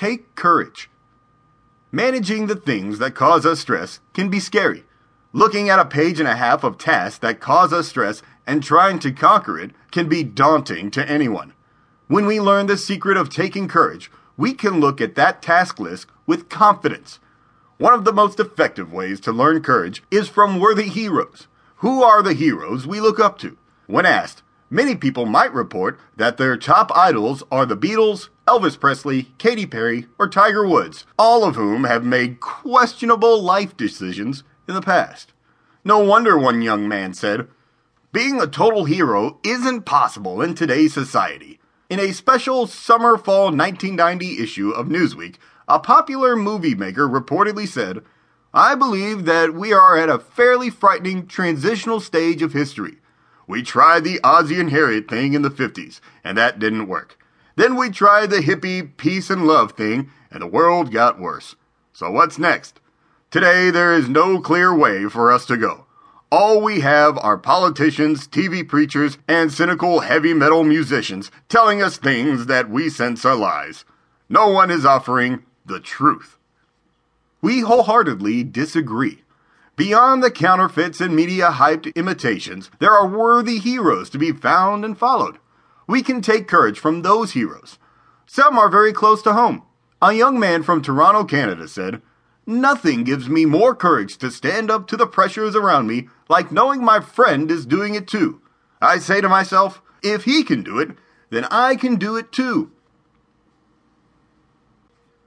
take courage. Managing the things that cause us stress can be scary. Looking at a page and a half of tasks that cause us stress and trying to conquer it can be daunting to anyone. When we learn the secret of taking courage, we can look at that task list with confidence. One of the most effective ways to learn courage is from worthy heroes. Who are the heroes we look up to? When asked, many people might report that their top idols are the Beatles, Elvis Presley, Katy Perry, or Tiger Woods, all of whom have made questionable life decisions in the past. No wonder one young man said, Being a total hero isn't possible in today's society. In a special summer fall 1990 issue of Newsweek, a popular movie maker reportedly said, I believe that we are at a fairly frightening transitional stage of history. We tried the Ozzie and Harriet thing in the 50s, and that didn't work. Then we tried the hippie peace and love thing, and the world got worse. So what's next? Today there is no clear way for us to go. All we have are politicians, TV preachers, and cynical heavy metal musicians telling us things that we sense are lies. No one is offering the truth. We wholeheartedly disagree. Beyond the counterfeits and media hyped imitations, there are worthy heroes to be found and followed. We can take courage from those heroes. Some are very close to home. A young man from Toronto, Canada said, Nothing gives me more courage to stand up to the pressures around me like knowing my friend is doing it too. I say to myself, if he can do it, then I can do it too.